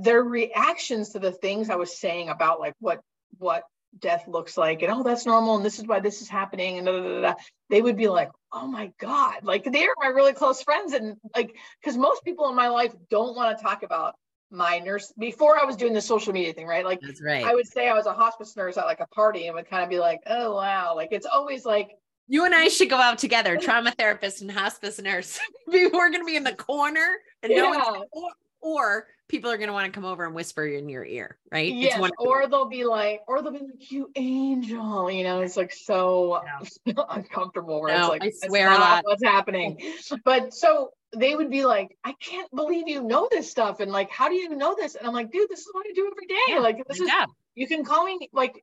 their reactions to the things I was saying about like what what death looks like and oh that's normal and this is why this is happening and da, da, da, they would be like oh my god like they're my really close friends and like because most people in my life don't want to talk about my nurse before I was doing the social media thing, right? Like That's right. I would say I was a hospice nurse at like a party and would kind of be like, oh wow, like it's always like you and I should go out together, trauma therapist and hospice nurse. (laughs) We're going to be in the corner and yeah. no one's or, or people are going to want to come over and whisper in your ear, right? Yes, or they'll be like, or they'll be like, "You angel," you know. It's like so yeah. (laughs) uncomfortable. Where no, it's like, I swear a lot. What's happening? But so they would be like, I can't believe you know this stuff. And like, how do you know this? And I'm like, dude, this is what I do every day. Yeah, like, this is, you can call me, like,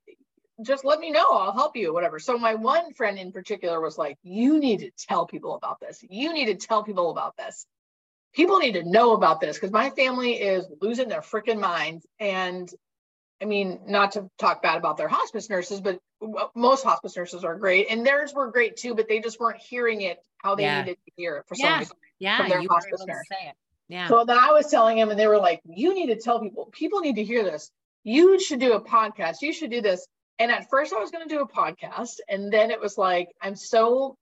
just let me know. I'll help you, whatever. So my one friend in particular was like, you need to tell people about this. You need to tell people about this. People need to know about this because my family is losing their freaking minds. And I mean, not to talk bad about their hospice nurses, but most hospice nurses are great and theirs were great too, but they just weren't hearing it how they yeah. needed to hear it for yeah. some reason. Yeah. From their hospice nurse. Yeah. So then I was telling him, and they were like, you need to tell people, people need to hear this. You should do a podcast. You should do this. And at first I was going to do a podcast. And then it was like, I'm so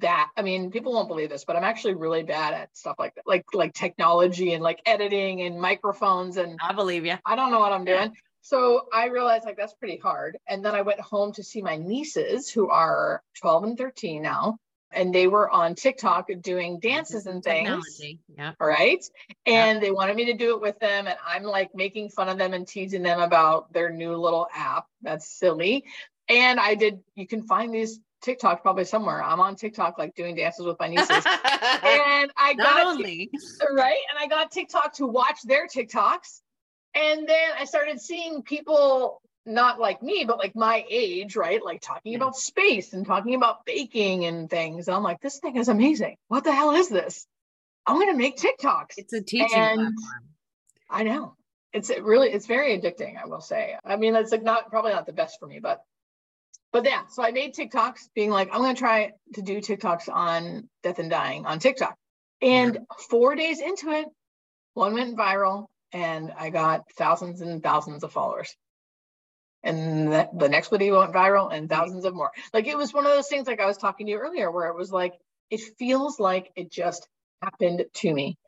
that i mean people won't believe this but i'm actually really bad at stuff like that like like technology and like editing and microphones and i believe you i don't know what i'm doing so i realized like that's pretty hard and then i went home to see my nieces who are 12 and 13 now and they were on tiktok doing dances and things Technology. yeah right and they wanted me to do it with them and i'm like making fun of them and teasing them about their new little app that's silly and I did, you can find these TikTok probably somewhere. I'm on TikTok, like doing dances with my (laughs) nieces. and I got only right. And I got TikTok to watch their TikToks. And then I started seeing people not like me, but like my age, right? Like talking about space and talking about baking and things. And I'm like, this thing is amazing. What the hell is this? I'm going to make TikToks. It's a teaching and platform. I know. It's really, it's very addicting, I will say. I mean, it's like not probably not the best for me, but but yeah, so I made TikToks being like, I'm going to try to do TikToks on death and dying on TikTok. And four days into it, one went viral and I got thousands and thousands of followers. And that, the next video went viral and mm-hmm. thousands of more. Like it was one of those things, like I was talking to you earlier, where it was like, it feels like it just happened to me.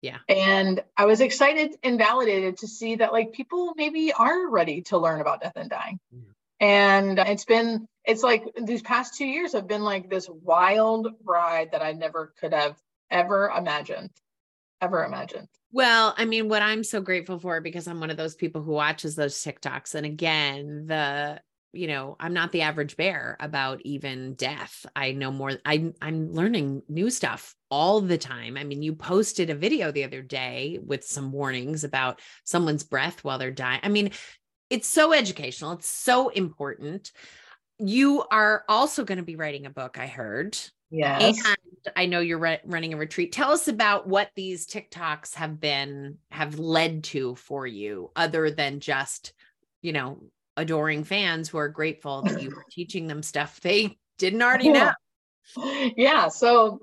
Yeah. And I was excited and validated to see that like people maybe are ready to learn about death and dying. Yeah and it's been it's like these past two years have been like this wild ride that i never could have ever imagined ever imagined well i mean what i'm so grateful for because i'm one of those people who watches those tiktoks and again the you know i'm not the average bear about even death i know more i i'm learning new stuff all the time i mean you posted a video the other day with some warnings about someone's breath while they're dying i mean it's so educational. It's so important. You are also going to be writing a book, I heard. Yes. And I know you're re- running a retreat. Tell us about what these TikToks have been, have led to for you, other than just, you know, adoring fans who are grateful that you were (laughs) teaching them stuff they didn't already know. (laughs) Yeah. So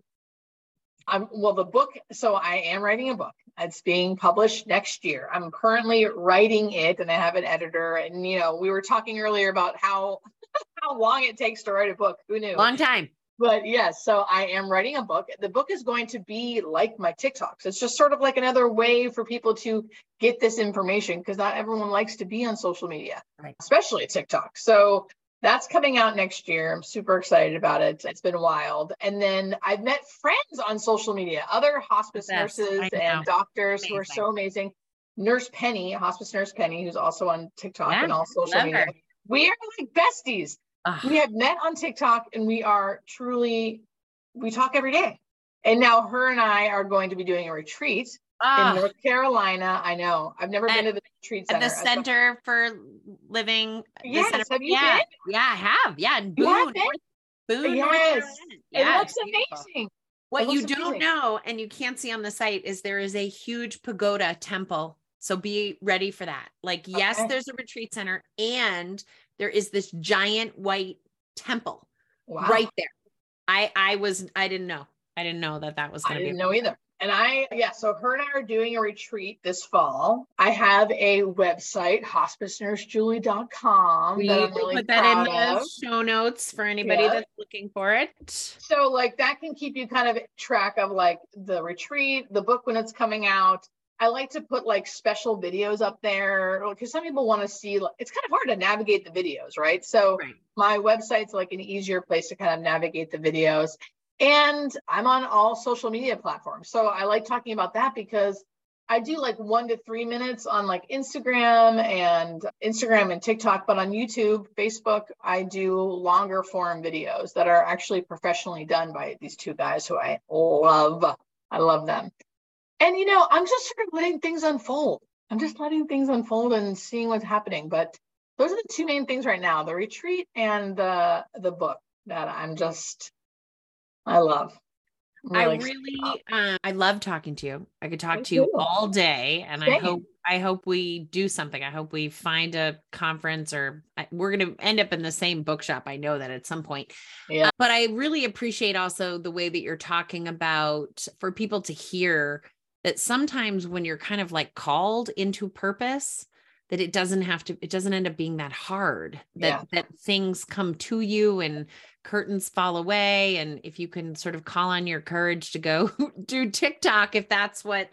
I'm well, the book. So I am writing a book. It's being published next year. I'm currently writing it, and I have an editor. And you know, we were talking earlier about how (laughs) how long it takes to write a book. Who knew? Long time. But yes, yeah, so I am writing a book. The book is going to be like my TikToks. It's just sort of like another way for people to get this information because not everyone likes to be on social media, right. especially TikTok. So that's coming out next year. I'm super excited about it. It's been wild. And then I've met friends on social media, other hospice nurses and doctors amazing. who are so amazing. Nurse Penny, hospice nurse Penny, who's also on TikTok yeah, and all social media. Her. We are like besties. Ugh. We have met on TikTok and we are truly, we talk every day. And now her and I are going to be doing a retreat oh. in North Carolina. I know. I've never been to the retreat center. At the Center for Living. Yes, center, have you yeah, been? Yeah, I have. Yeah, and Boone. North, Boone, yes. Yeah, it looks amazing. What you don't amazing. know and you can't see on the site is there is a huge pagoda temple. So be ready for that. Like, okay. yes, there's a retreat center and there is this giant white temple wow. right there. I I was I didn't know. I didn't know that that was going to be. I didn't know either. And I, yeah, so her and I are doing a retreat this fall. I have a website, hospicenursejulie.com. We that really put that in the show notes for anybody yeah. that's looking for it. So, like, that can keep you kind of track of like the retreat, the book when it's coming out. I like to put like special videos up there because some people want to see, it's kind of hard to navigate the videos, right? So, right. my website's like an easier place to kind of navigate the videos. And I'm on all social media platforms. So I like talking about that because I do like one to three minutes on like Instagram and Instagram and TikTok, but on YouTube, Facebook, I do longer form videos that are actually professionally done by these two guys who I love. I love them. And you know, I'm just sort of letting things unfold. I'm just letting things unfold and seeing what's happening. But those are the two main things right now: the retreat and the the book that I'm just I love. Really I really, um, I love talking to you. I could talk Me to you all day, and Same. I hope I hope we do something. I hope we find a conference or we're going to end up in the same bookshop. I know that at some point. Yeah. Uh, but I really appreciate also the way that you're talking about for people to hear that sometimes when you're kind of like called into purpose, that it doesn't have to it doesn't end up being that hard that yeah. that things come to you and curtains fall away. And if you can sort of call on your courage to go (laughs) do TikTok if that's what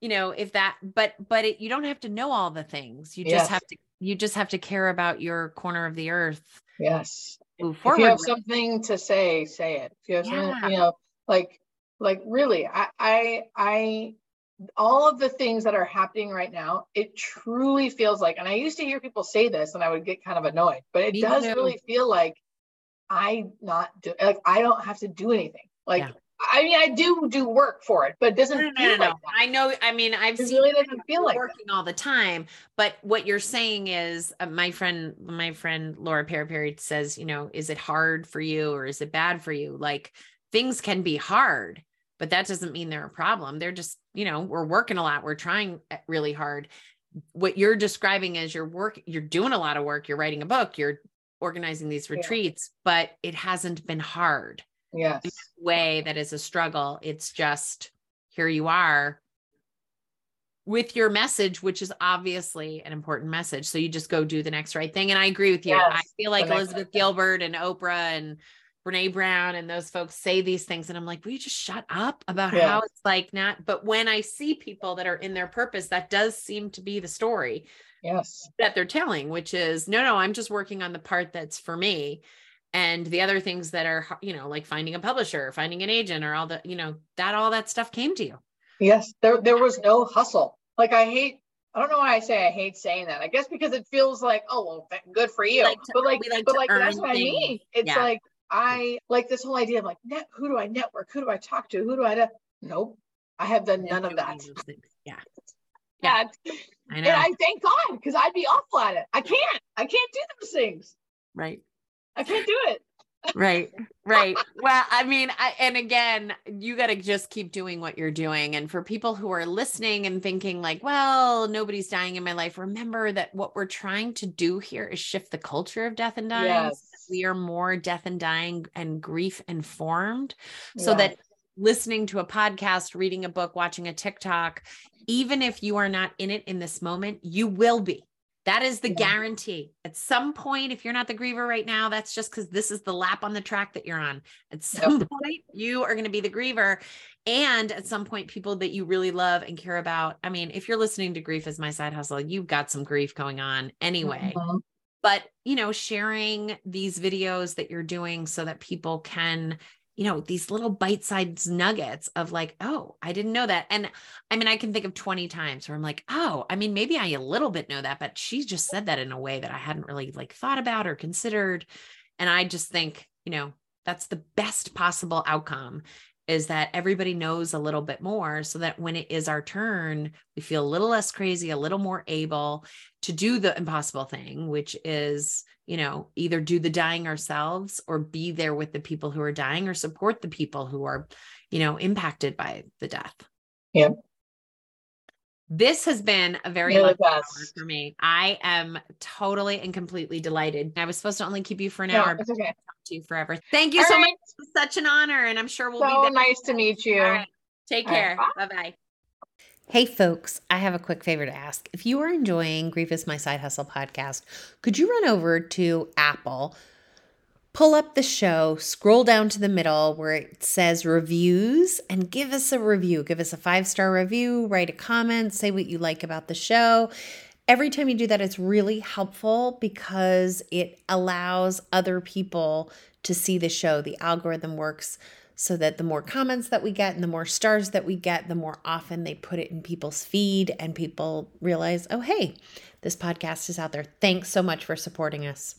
you know if that but but it, you don't have to know all the things. You just have to you just have to care about your corner of the earth yes. move forward if you have something to say say it. If you have yeah. something you know like like really i i i all of the things that are happening right now it truly feels like and i used to hear people say this and i would get kind of annoyed but it Me does too. really feel like i not do like i don't have to do anything like yeah. I mean, I do do work for it, but it doesn't no, no, feel no, like that. I know. I mean, I've it seen really doesn't feel like working that. all the time. But what you're saying is, uh, my friend, my friend Laura Perry says, you know, is it hard for you or is it bad for you? Like things can be hard, but that doesn't mean they're a problem. They're just, you know, we're working a lot. We're trying eh, really hard. What you're describing as your work, you're doing a lot of work. You're writing a book. You're organizing these retreats, yeah. but it hasn't been hard yes. way that is a struggle. It's just here you are with your message, which is obviously an important message. So you just go do the next right thing. And I agree with you. Yes, I feel like Elizabeth Gilbert and Oprah and Brene Brown and those folks say these things. And I'm like, will you just shut up about yeah. how it's like not? But when I see people that are in their purpose, that does seem to be the story. Yes. That they're telling, which is no, no, I'm just working on the part that's for me and the other things that are you know like finding a publisher finding an agent or all the you know that all that stuff came to you yes there there was no hustle like i hate I don't know why I say I hate saying that. I guess because it feels like, oh well, good for you. Like to, but like, like but like that's what I mean. It's yeah. like I like this whole idea of like, net, who do I network? Who do I talk to? Who do I? Do? Nope, I have done none of that. (laughs) Yeah, yeah. I know. And I thank God because I'd be awful at it. I can't. I can't do those things. Right. I can't do it. (laughs) right right well i mean I, and again you got to just keep doing what you're doing and for people who are listening and thinking like well nobody's dying in my life remember that what we're trying to do here is shift the culture of death and dying yes. We are more death and dying and grief informed so yes. that listening to a podcast reading a book watching a tiktok even if you are not in it in this moment you will be that is the yeah. guarantee. At some point, if you're not the griever right now, that's just because this is the lap on the track that you're on. At some yep. (laughs) point, you are going to be the griever. And at some point, people that you really love and care about. I mean, if you're listening to Grief is My Side Hustle, you've got some grief going on anyway. Mm-hmm. But, you know, sharing these videos that you're doing so that people can you know, these little bite-sized nuggets of like, oh, I didn't know that. And I mean, I can think of 20 times where I'm like, oh, I mean, maybe I a little bit know that, but she just said that in a way that I hadn't really like thought about or considered. And I just think, you know, that's the best possible outcome is that everybody knows a little bit more so that when it is our turn, we feel a little less crazy, a little more able to do the impossible thing, which is, you know, either do the dying ourselves or be there with the people who are dying or support the people who are, you know, impacted by the death. Yeah. This has been a very really hour for me. I am totally and completely delighted. I was supposed to only keep you for an no, hour. It's okay. To you forever. Thank you All so right. much. Such an honor, and I'm sure we'll so be. So nice to meet you. Right. Take care. Right. Bye bye. Hey, folks, I have a quick favor to ask. If you are enjoying Grief is My Side Hustle podcast, could you run over to Apple? Pull up the show, scroll down to the middle where it says reviews, and give us a review. Give us a five star review, write a comment, say what you like about the show. Every time you do that, it's really helpful because it allows other people to see the show. The algorithm works so that the more comments that we get and the more stars that we get, the more often they put it in people's feed and people realize, oh, hey, this podcast is out there. Thanks so much for supporting us.